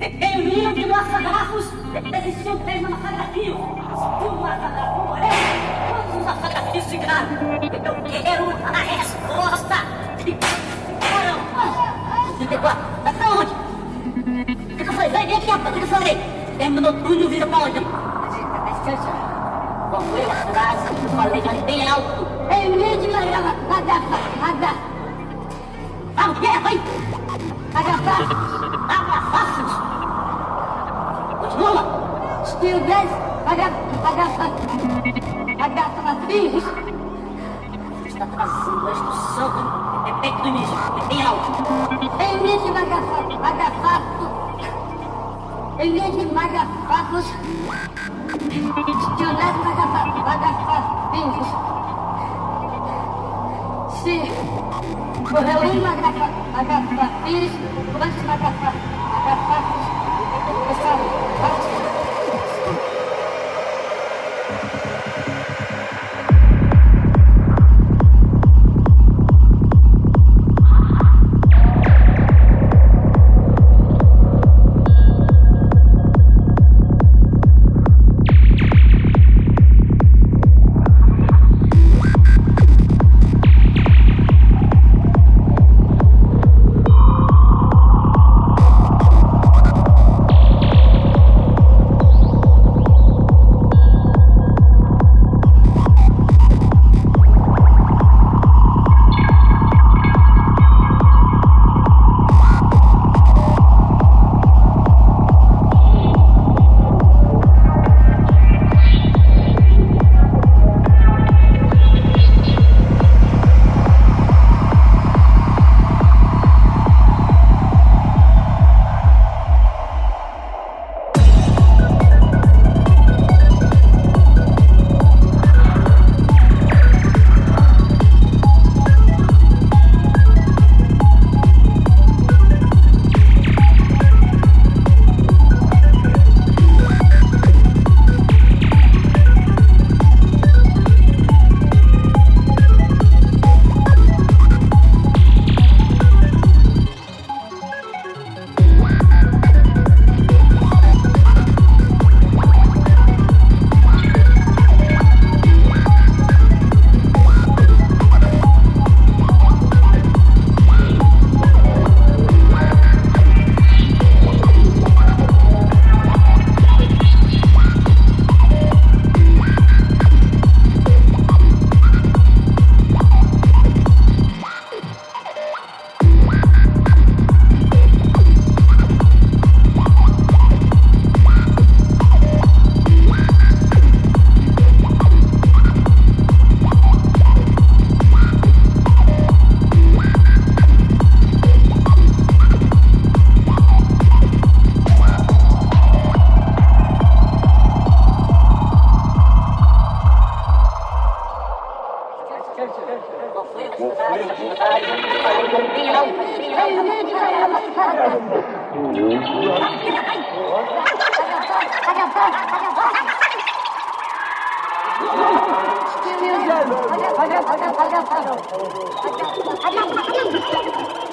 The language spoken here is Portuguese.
Um livro de maçagrafos, existe um tema maçagrafio. O maçagrafo morreu, todos os maçagrafios ficaram. Eu quero a resposta. Ora, tá onde? O que eu falei? Vem aqui, rapaz, que eu falei? Terminou tudo vira pra onde? Qual foi a frase que eu falei já bem alto? Em mídia, agafa, agafa. Ah, o quê? Vai! Agafa, agafa. Continua. Still dance, agafa, agafa. Agafa, filhos. Está trazendo a instrução do repente do início, bem alto. Em mídia, agafa, agafa. Em mídia, agafafos. Still dance, agafa, agafa, filhos. Se morreu um agafa, agafa, filhos, Still music.